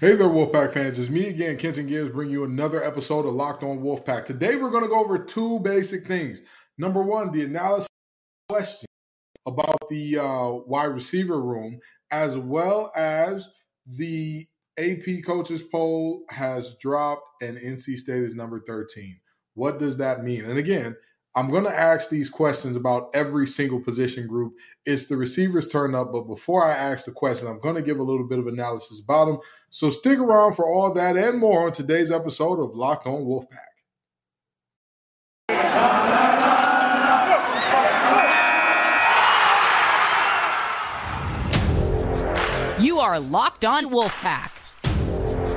Hey there, Wolfpack fans. It's me again, Kenton Gibbs, bringing you another episode of Locked On Wolfpack. Today, we're going to go over two basic things. Number one, the analysis question about the uh, wide receiver room, as well as the AP coaches poll has dropped and NC State is number 13. What does that mean? And again, I'm going to ask these questions about every single position group. It's the receivers' turn up, but before I ask the question, I'm going to give a little bit of analysis about them. So stick around for all that and more on today's episode of Locked On Wolfpack. You are Locked On Wolfpack,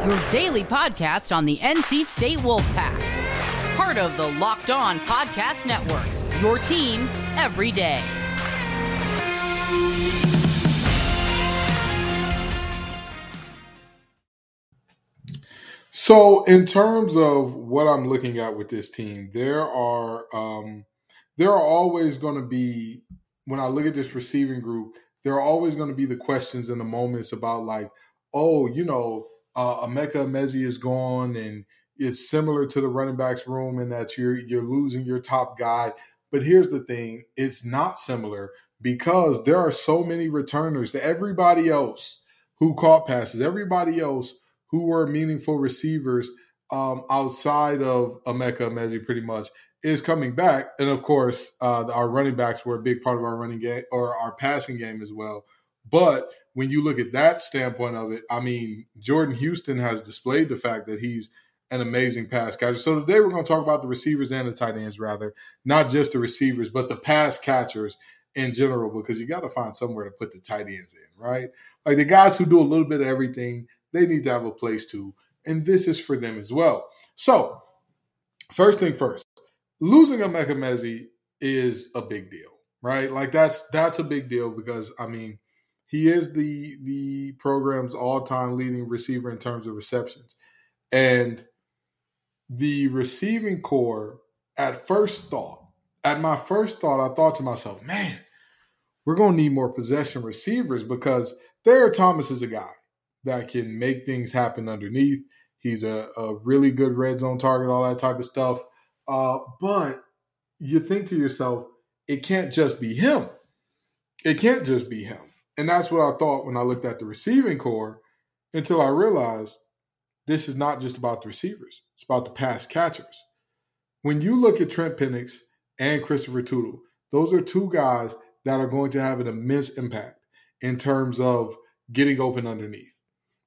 your daily podcast on the NC State Wolfpack part of the Locked On Podcast Network. Your team every day. So, in terms of what I'm looking at with this team, there are um, there are always going to be when I look at this receiving group, there are always going to be the questions and the moments about like, oh, you know, uh, Emeka Emezie is gone and it's similar to the running backs room in that you're you're losing your top guy. But here's the thing, it's not similar because there are so many returners to everybody else who caught passes, everybody else who were meaningful receivers um, outside of Emeka Emezie pretty much is coming back. And of course, uh, our running backs were a big part of our running game or our passing game as well. But when you look at that standpoint of it, I mean, Jordan Houston has displayed the fact that he's an amazing pass catcher. So today we're going to talk about the receivers and the tight ends, rather, not just the receivers, but the pass catchers in general, because you got to find somewhere to put the tight ends in, right? Like the guys who do a little bit of everything, they need to have a place to, And this is for them as well. So, first thing first, losing a Emeka is a big deal, right? Like that's that's a big deal because I mean, he is the the program's all-time leading receiver in terms of receptions. And the receiving core, at first thought, at my first thought, I thought to myself, man, we're going to need more possession receivers because Thayer Thomas is a guy that can make things happen underneath. He's a, a really good red zone target, all that type of stuff. Uh, but you think to yourself, it can't just be him. It can't just be him. And that's what I thought when I looked at the receiving core until I realized this is not just about the receivers, it's about the pass catchers. When you look at Trent Pennix and Christopher Toudle, those are two guys that are going to have an immense impact in terms of getting open underneath,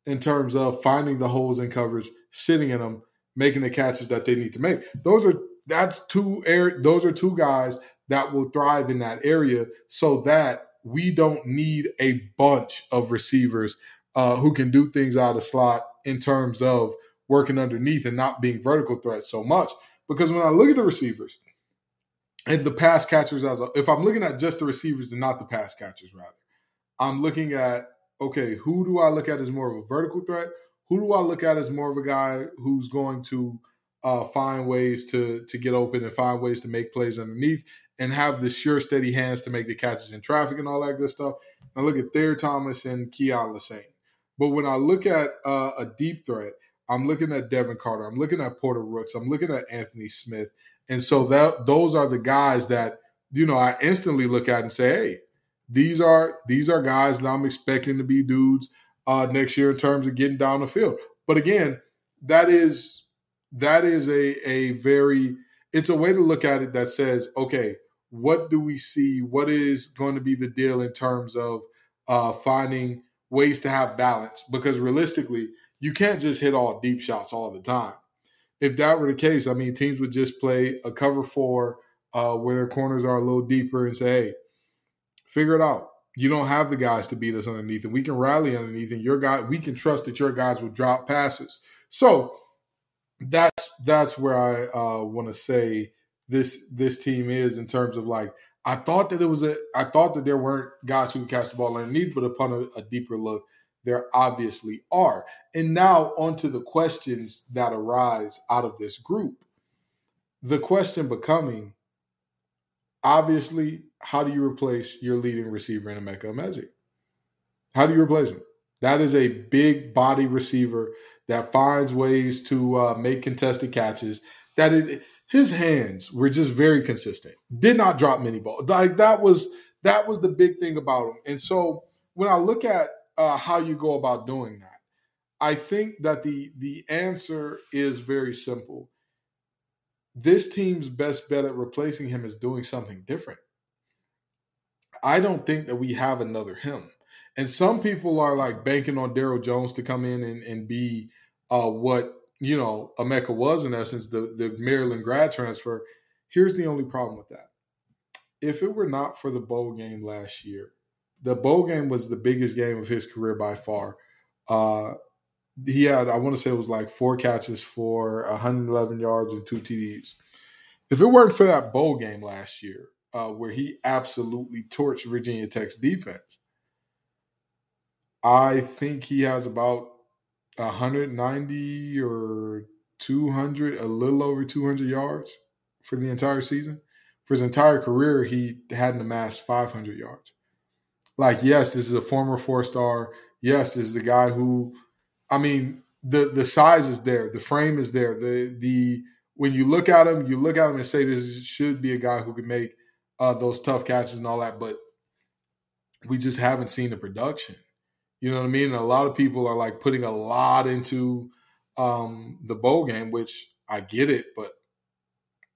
in terms of finding the holes in coverage, sitting in them, making the catches that they need to make. Those are that's two air those are two guys that will thrive in that area so that we don't need a bunch of receivers uh, who can do things out of slot in terms of working underneath and not being vertical threats so much. Because when I look at the receivers and the pass catchers, as a, if I'm looking at just the receivers and not the pass catchers, rather, I'm looking at okay, who do I look at as more of a vertical threat? Who do I look at as more of a guy who's going to uh, find ways to to get open and find ways to make plays underneath and have the sure, steady hands to make the catches in traffic and all that good stuff? I look at Thayer Thomas and Keyon Lesane. But when I look at uh, a deep threat, I'm looking at Devin Carter. I'm looking at Porter Rooks. I'm looking at Anthony Smith. And so that those are the guys that you know I instantly look at and say, hey, these are these are guys that I'm expecting to be dudes uh, next year in terms of getting down the field. But again, that is that is a a very it's a way to look at it that says, okay, what do we see? What is going to be the deal in terms of uh, finding ways to have balance because realistically, you can't just hit all deep shots all the time. If that were the case, I mean, teams would just play a cover four uh, where their corners are a little deeper and say, hey, figure it out. You don't have the guys to beat us underneath, and we can rally underneath, and your guy, we can trust that your guys will drop passes. So that's that's where I uh, want to say this this team is in terms of like I thought that it was a. I thought that there weren't guys who could catch the ball underneath, but upon a, a deeper look, there obviously are. And now onto the questions that arise out of this group. The question becoming, obviously, how do you replace your leading receiver in Emeka Emezie? How do you replace him? That is a big body receiver that finds ways to uh, make contested catches. That is, his hands were just very consistent. Did not drop many balls. Like that was that was the big thing about him. And so when I look at uh, how you go about doing that, I think that the the answer is very simple. This team's best bet at replacing him is doing something different. I don't think that we have another him. And some people are like banking on Darryl Jones to come in and, and be uh, what you know Emeka was in essence, the the Maryland grad transfer. Here's the only problem with that. If it were not for the bowl game last year, the bowl game was the biggest game of his career by far. Uh, he had, I want to say it was like four catches for 111 yards and two TDs. If it weren't for that bowl game last year, uh, where he absolutely torched Virginia Tech's defense, I think he has about 190 or 200, a little over 200 yards for the entire season. For his entire career, he hadn't amassed 500 yards. Like, yes, this is a former four star. Yes, this is the guy who, I mean, the the size is there, the frame is there. The the when you look at him, you look at him and say this should be a guy who could make uh, those tough catches and all that, but we just haven't seen the production. You know what I mean? And a lot of people are like putting a lot into um, the bowl game, which I get it, but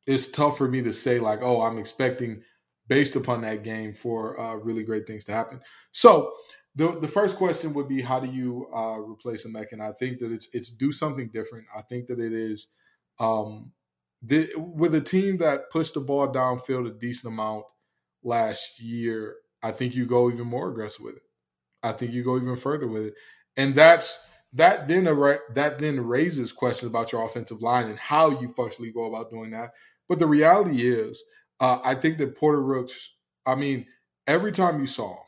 it's tough for me to say like, oh, I'm expecting based upon that game for uh, really great things to happen. So the the first question would be, how do you uh, replace Emeka? And I think that it's it's do something different. I think that it is um, the, with a team that pushed the ball downfield a decent amount last year. I think you go even more aggressive with it. I think you go even further with it, and that's that then that then raises questions about your offensive line and how you functionally go about doing that. But the reality is, uh, I think that Porter Rooks. I mean, every time you saw him,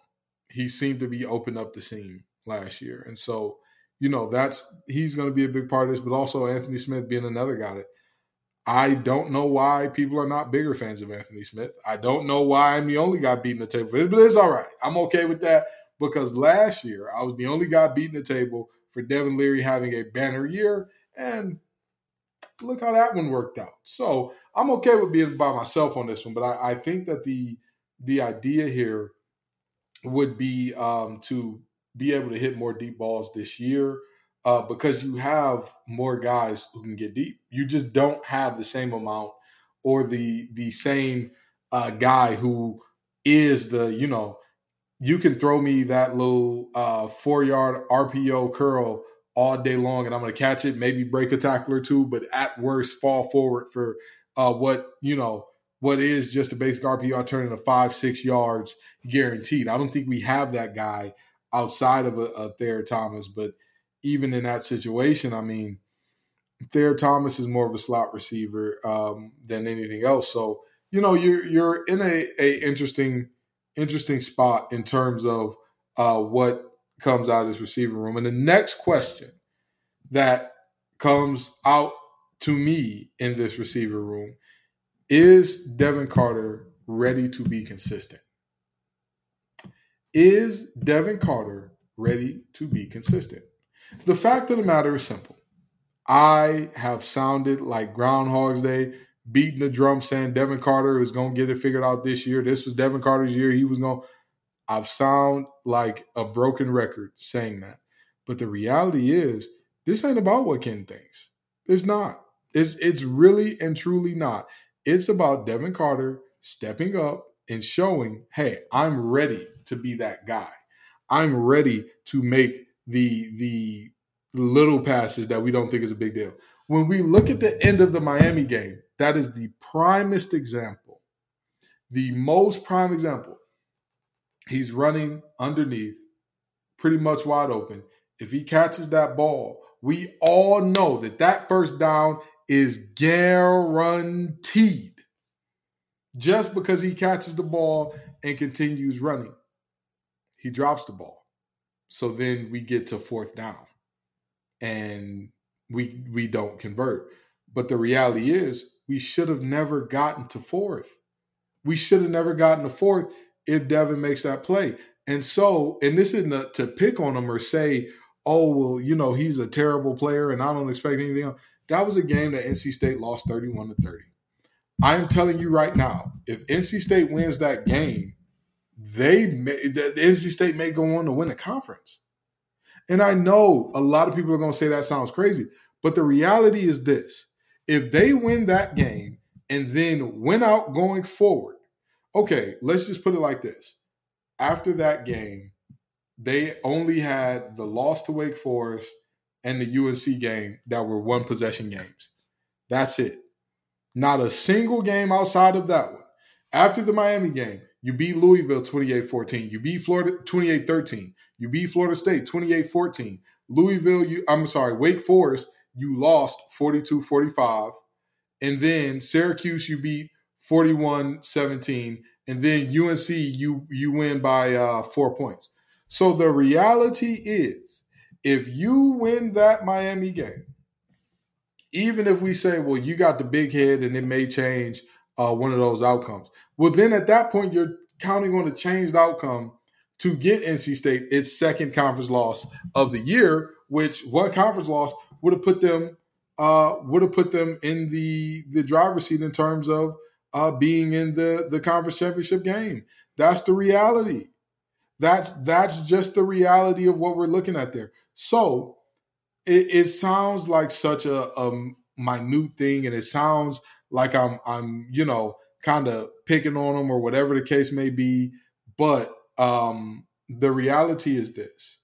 he seemed to be open up the seam last year, and so you know that's he's going to be a big part of this. But also Anthony Smith being another guy that I don't know why people are not bigger fans of Anthony Smith. I don't know why I'm the only guy beating the table for this, but it's all right. I'm okay with that because last year I was the only guy beating the table for Devin Leary having a banner year, and look how that one worked out. So I'm okay with being by myself on this one, but I, I think that the the idea here would be um, to be able to hit more deep balls this year uh, because you have more guys who can get deep. You just don't have the same amount or the the same uh, guy who is the you know you can throw me that little uh, four yard RPO curl all day long, and I'm going to catch it, maybe break a tackle or two, but at worst fall forward for uh, what you know what is just a basic RPO turning to five six yards guaranteed. I don't think we have that guy outside of a, a Thayer Thomas, but even in that situation, I mean, Thayer Thomas is more of a slot receiver um, than anything else. So you know you're you're in a, a interesting interesting spot in terms of uh, what comes out of this receiver room. And the next question that comes out to me in this receiver room is Devin Carter ready to be consistent? Is Devin Carter ready to be consistent? The fact of the matter is simple. I have sounded like Groundhog's Day beating the drum saying Devin Carter is going to get it figured out this year. This was Devin Carter's year. He was going. To. I've sound like a broken record saying that, but the reality is this ain't about what Ken thinks. It's not. It's it's really and truly not. It's about Devin Carter stepping up and showing, hey, I'm ready to be that guy. I'm ready to make the the little passes that we don't think is a big deal. When we look at the end of the Miami game, that is the primest example, the most prime example. He's running underneath, pretty much wide open. If he catches that ball, we all know that that first down is guaranteed just because he catches the ball and continues running. He drops the ball. So then we get to fourth down and we we don't convert. But the reality is we should have never gotten to fourth. We should have never gotten to fourth if Devin makes that play. And so, and this isn't a, to pick on him or say, oh, well, you know, he's a terrible player and I don't expect anything else. That was a game that NC State lost 31 to 30. I am telling you right now, if NC State wins that game, they may, the, the NC State may go on to win the conference. And I know a lot of people are going to say that sounds crazy, but the reality is this if they win that game and then win out going forward, okay, let's just put it like this. After that game, they only had the loss to Wake Forest and the UNC game that were one possession games. That's it. Not a single game outside of that one. After the Miami game, you beat Louisville 28 14. You beat Florida 28 13. You beat Florida State 28 14. Louisville, you, I'm sorry, Wake Forest, you lost 42 45. And then Syracuse, you beat 41 17. And then UNC, you, you win by uh, four points. So the reality is, if you win that Miami game, even if we say, well, you got the big head and it may change uh, one of those outcomes, well, then at that point, you're counting on a changed outcome to get NC State its second conference loss of the year, which one conference loss would have put them uh, would have put them in the the driver's seat in terms of uh, being in the the conference championship game. That's the reality. That's that's just the reality of what we're looking at there. So it, it sounds like such a, a minute thing, and it sounds like I'm I'm you know kind of picking on them or whatever the case may be. But um, the reality is this: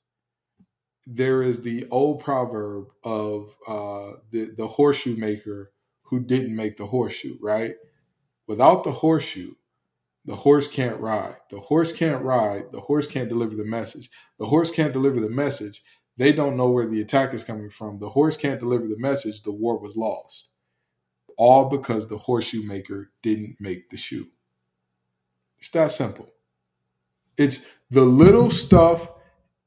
there is the old proverb of uh, the the horseshoe maker who didn't make the horseshoe. Right? Without the horseshoe, the horse can't ride. The horse can't ride. The horse can't deliver the message. The horse can't deliver the message. They don't know where the attack is coming from. The horse can't deliver the message. The war was lost. All because the horseshoe maker didn't make the shoe. It's that simple. It's the little stuff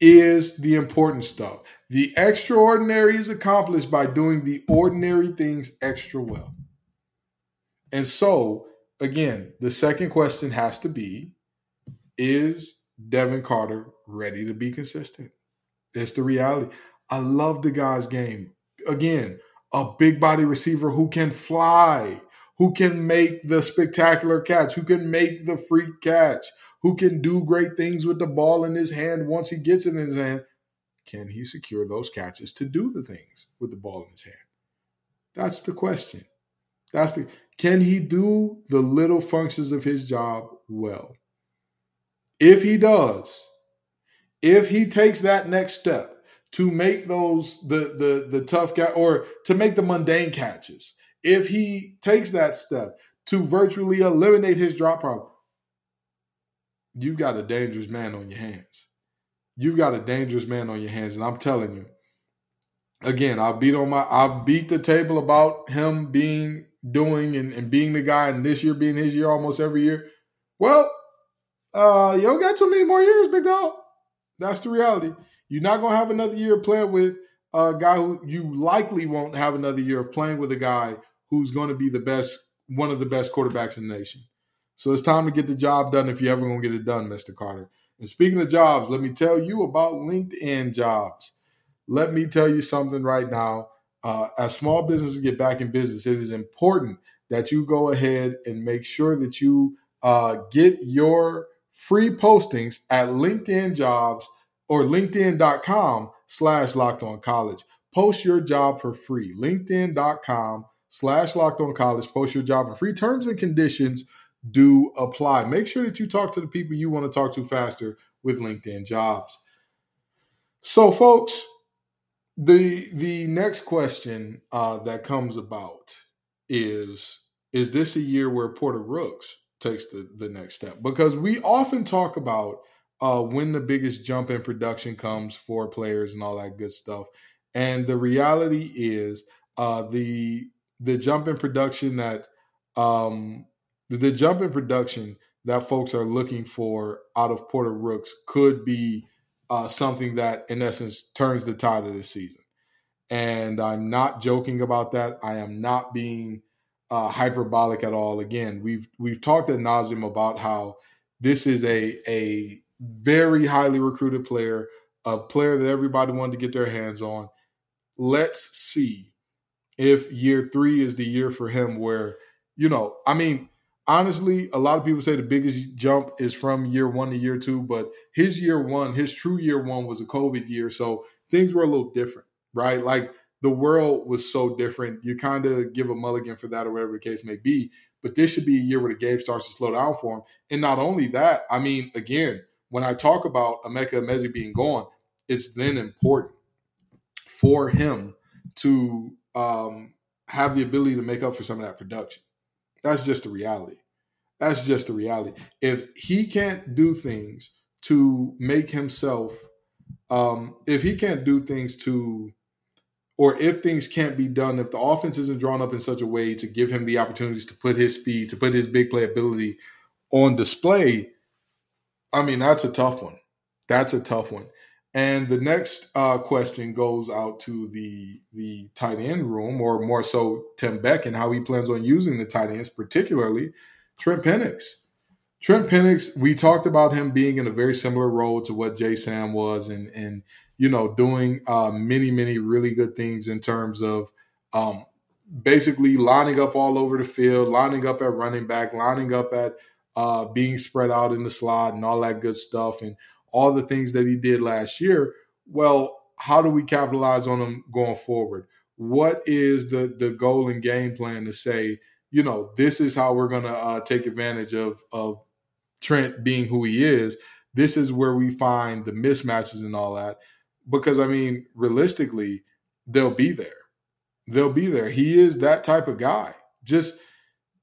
is the important stuff. The extraordinary is accomplished by doing the ordinary things extra well. And so again, the second question has to be Is Devin Carter ready to be consistent? It's the reality. I love the guy's game. Again, a big body receiver who can fly, who can make the spectacular catch, who can make the freak catch, who can do great things with the ball in his hand once he gets it in his hand. Can he secure those catches to do the things with the ball in his hand? That's the question. That's the can he do the little functions of his job well? If he does, if he takes that next step to make those the the the tough guy or to make the mundane catches, if he takes that step to virtually eliminate his drop problem, you've got a dangerous man on your hands. You've got a dangerous man on your hands, and I'm telling you, again, I beat on my I beat the table about him being doing and, and being the guy and this year being his year almost every year, well, uh, you don't got too many more years, big dog. That's the reality. You're not gonna have another year playing with a guy who you likely won't have another year of playing with a guy who's to be the best, one of the best quarterbacks in the nation. So it's time to get the job done if you're ever going to get it done, Mr. Carter. And speaking of jobs, let me tell you about LinkedIn jobs. Let me tell you something right now uh, as small businesses get back in business, it is important that you go ahead and make sure that you uh, get your free postings at LinkedIn jobs or linkedin.com slash locked on college. Post your job for free. LinkedIn.com slash locked on college. Post your job for free. Terms and conditions do apply. Make sure that you talk to the people you want to talk to faster with LinkedIn jobs. So, folks, the the next question uh, that comes about is is this a year where Porter Rooks takes the, the next step? Because we often talk about uh, when the biggest jump in production comes for players and all that good stuff. And the reality is uh, the the jump in production that um, the jump in production that folks are looking for out of Porter Rooks could be uh, something that, in essence, turns the tide of the season. And I'm not joking about that. I am not being uh, hyperbolic at all. Again, we've we've talked at nauseum about how this is a a very highly recruited player, a player that everybody wanted to get their hands on. Let's see if year three is the year for him where, you know, I mean, honestly, a lot of people say the biggest jump is from year one to year two, but his year one, his true year one was a COVID year. So things were a little different, right? Like the world was so different. You kind of give a mulligan for that or whatever the case may be. But this should be a year where the game starts to slow down for him. And not only that, I mean, again, when I talk about Emeka Emezie being gone, it's then important for him to um, have the ability to make up for some of that production. That's just the reality. That's just the reality. If he can't do things to make himself, um, if he can't do things to or if things can't be done, if the offense isn't drawn up in such a way to give him the opportunities to put his speed, to put his big play ability on display, I mean, that's a tough one. That's a tough one. And the next uh, question goes out to the the tight end room, or more so Tim Beck and how he plans on using the tight ends, particularly Trent Pennix. Trent Pennix, we talked about him being in a very similar role to what Jay Sam was, and and you know, doing uh, many, many really good things in terms of um, basically lining up all over the field, lining up at running back, lining up at uh, being spread out in the slot and all that good stuff, and all the things that he did last year. Well, how do we capitalize on them going forward? What is the the goal and game plan to say, you know, this is how we're going to uh, take advantage of of Trent being who he is. This is where we find the mismatches and all that because I mean, realistically, they'll be there. They'll be there. He is that type of guy. Just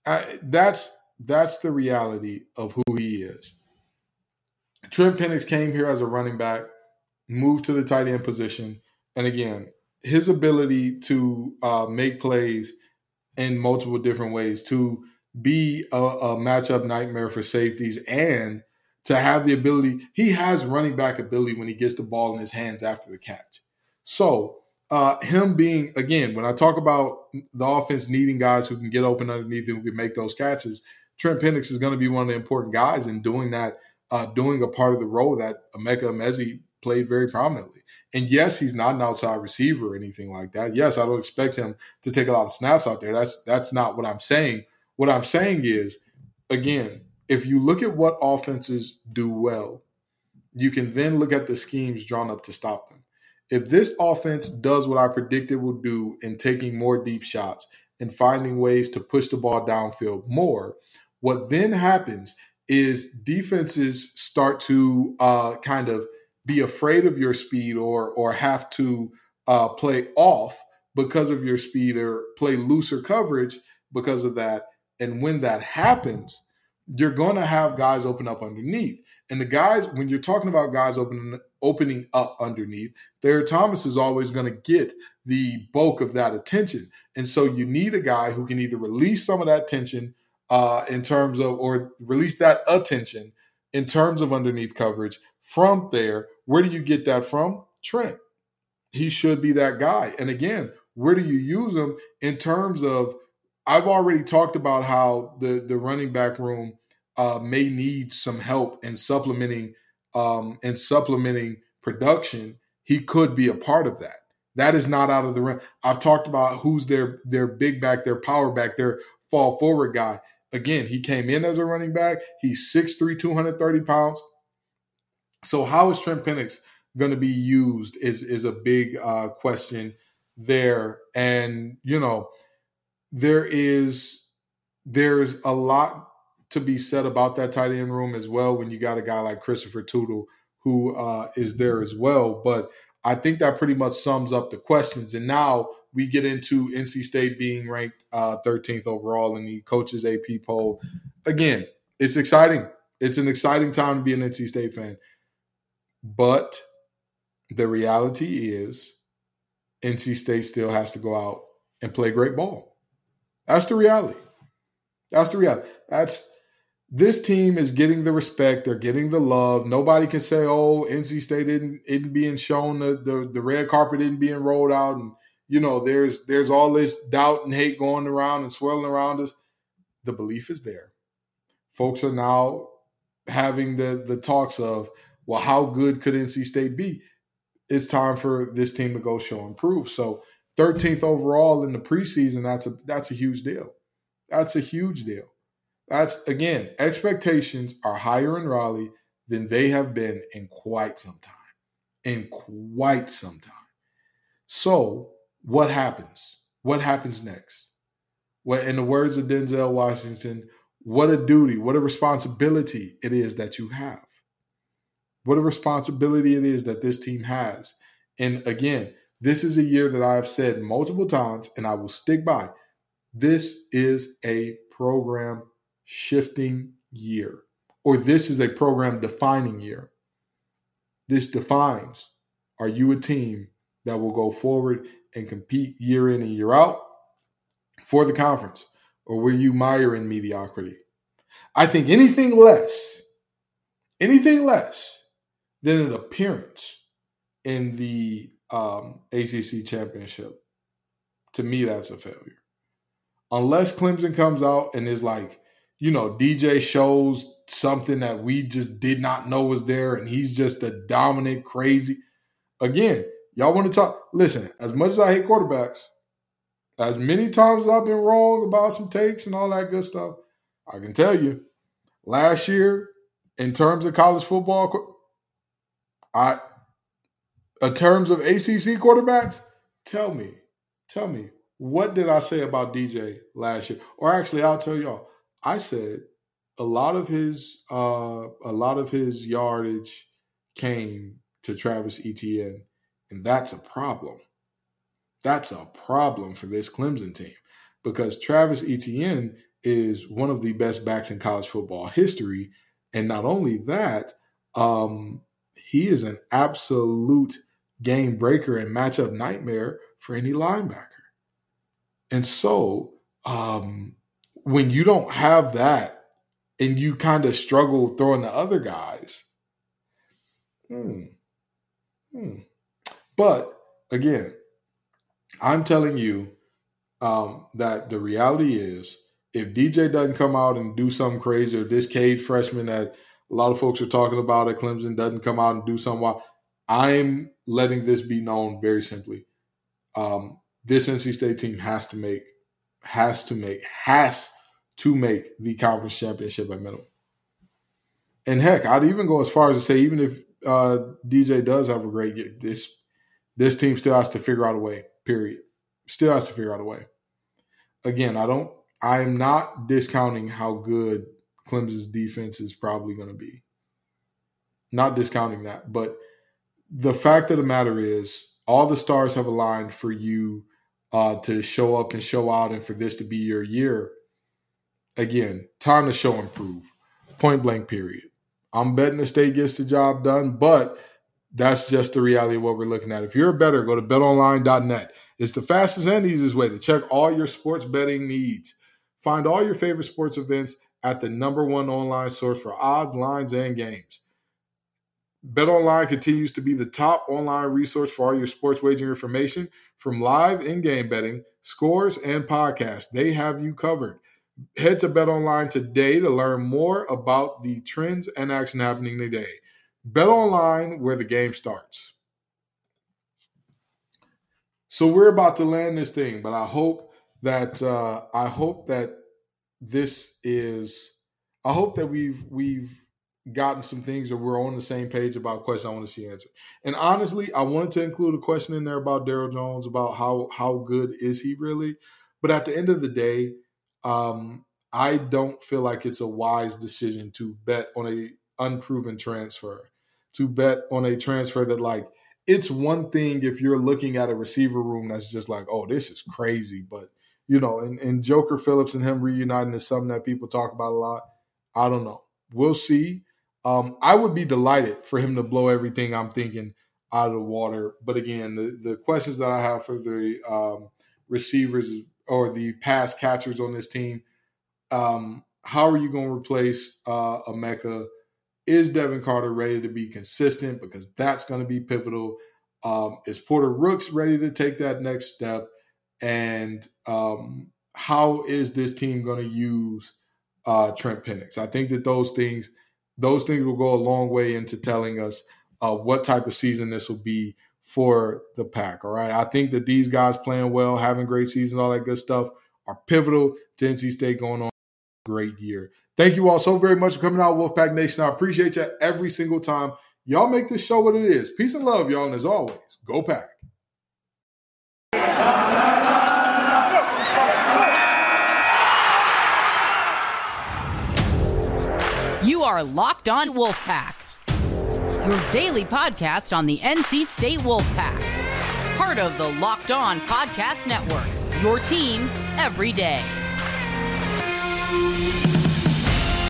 I, that's that's the reality of who he is. Trent Pennix came here as a running back, moved to the tight end position, and again, his ability to uh, make plays in multiple different ways, to be a, a matchup nightmare for safeties, and to have the ability. He has running back ability when he gets the ball in his hands after the catch. So uh, him being again, when I talk about the offense needing guys who can get open underneath and who can make those catches, Trent Pennix is going to be one of the important guys in doing that, uh, doing a part of the role that Emeka Emezie played very prominently. And yes, he's not an outside receiver or anything like that. Yes, I don't expect him to take a lot of snaps out there. That's that's not what I'm saying. What I'm saying is, again, if you look at what offenses do well, you can then look at the schemes drawn up to stop them. If this offense does what I predicted will do in taking more deep shots and finding ways to push the ball downfield more, what then happens is defenses start to uh, kind of be afraid of your speed or or have to uh, play off because of your speed or play looser coverage because of that. And when that happens, you're going to have guys open up underneath. And the guys, when you're talking about guys opening opening up underneath, Thayer Thomas is always going to get the bulk of that attention. And so you need a guy who can either release some of that tension uh, in terms of, or release that attention in terms of underneath coverage from there. Where do you get that from? Trent. He should be that guy. And again, where do you use him in terms of I've already talked about how the the running back room uh, may need some help in supplementing um, and supplementing production. He could be a part of that. That is not out of the realm. I've talked about who's their their big back, their power back, their fall forward guy. Again, he came in as a running back. He's 6'3", 230 pounds. So how is Trent Pennix going to be used is is a big uh, question there. And you know, there is there's a lot to be said about that tight end room as well when you got a guy like Christopher Toudle who uh, is there as well. But I think that pretty much sums up the questions. And now we get into NC State being ranked uh, 13th overall in the coaches AP poll. Again, it's exciting. It's an exciting time to be an NC State fan. But the reality is NC State still has to go out and play great ball. That's the reality. That's the reality. That's this team is getting the respect. They're getting the love. Nobody can say, "Oh, NC State didn't isn't being shown the, the the red carpet isn't being rolled out," and you know, there's there's all this doubt and hate going around and swirling around us. The belief is there. Folks are now having the the talks of well, how good could NC State be? It's time for this team to go show and prove. So 13th overall in the preseason, that's a that's a huge deal. That's a huge deal. That's again, expectations are higher in Raleigh than they have been in quite some time. In quite some time. So, what happens? What happens next? Well, in the words of Denzel Washington, what a duty, what a responsibility it is that you have. What a responsibility it is that this team has. And again, this is a year that I've said multiple times, and I will stick by. This is a program shifting year, or this is a program defining year. This defines are you a team that will go forward and compete year in and year out for the conference, or will you mire in mediocrity? I think anything less, anything less than an appearance in the um, ACC championship, to me, that's a failure. Unless Clemson comes out and is like, you know, DJ shows something that we just did not know was there and he's just a dominant, crazy. Again, y'all want to talk. Listen, as much as I hate quarterbacks, as many times as I've been wrong about some takes and all that good stuff, I can tell you, last year, in terms of college football, I in terms of ACC quarterbacks, tell me, tell me, what did I say about DJ last year? Or actually, I'll tell y'all. I said a lot of his uh, a lot of his yardage came to Travis Etienne, and that's a problem. That's a problem for this Clemson team because Travis Etienne is one of the best backs in college football history, and not only that, um, he is an absolute game breaker and matchup nightmare for any linebacker. And so, um, when you don't have that and you kind of struggle throwing the other guys, hmm, hmm. But again, I'm telling you um, that the reality is if DJ doesn't come out and do something crazy, or this Cade freshman that a lot of folks are talking about at Clemson doesn't come out and do something wild, I'm letting this be known very simply. Um, this NC State team has to make, has to make, has to make the conference championship at minimum. And heck, I'd even go as far as to say, even if uh, DJ does have a great year, this this team still has to figure out a way. Period. Still has to figure out a way. Again, I don't. I am not discounting how good Clemson's defense is probably going to be. Not discounting that, but the fact of the matter is, all the stars have aligned for you uh, to show up and show out, and for this to be your year. Again, time to show and prove. Point blank. Period. I'm betting the state gets the job done, but that's just the reality of what we're looking at. If you're a better, go to betonline.net. It's the fastest and easiest way to check all your sports betting needs. Find all your favorite sports events at the number one online source for odds, lines, and games. BetOnline continues to be the top online resource for all your sports wagering information from live in-game betting, scores, and podcasts. They have you covered. Head to BetOnline today to learn more about the trends and action happening today. BetOnline, where the game starts. So we're about to land this thing, but I hope that uh, I hope that this is I hope that we've we've gotten some things or we're on the same page about questions I want to see answered. And honestly, I wanted to include a question in there about Darryl Jones about how how good is he really. But at the end of the day, um, I don't feel like it's a wise decision to bet on a unproven transfer. To bet on a transfer that like it's one thing if you're looking at a receiver room that's just like, oh, this is crazy. But you know, and, and Joker Phillips and him reuniting is something that people talk about a lot. I don't know. We'll see. Um, I would be delighted for him to blow everything I'm thinking out of the water. But again, the, the questions that I have for the um, receivers or the pass catchers on this team, um, how are you going to replace uh, Emeka? Is Devin Carter ready to be consistent? Because that's going to be pivotal. Um, is Porter Rooks ready to take that next step? And um, how is this team going to use uh, Trent Pennix? I think that those things – those things will go a long way into telling us uh, what type of season this will be for the pack. All right. I think that these guys playing well, having great seasons, all that good stuff are pivotal to NC State going on a great year. Thank you all so very much for coming out, Wolfpack Nation. I appreciate you every single time. Y'all make this show what it is. Peace and love, y'all. And as always, go pack. You are Locked On Wolfpack, your daily podcast on the NC State Wolfpack, part of the Locked On Podcast Network, your team every day.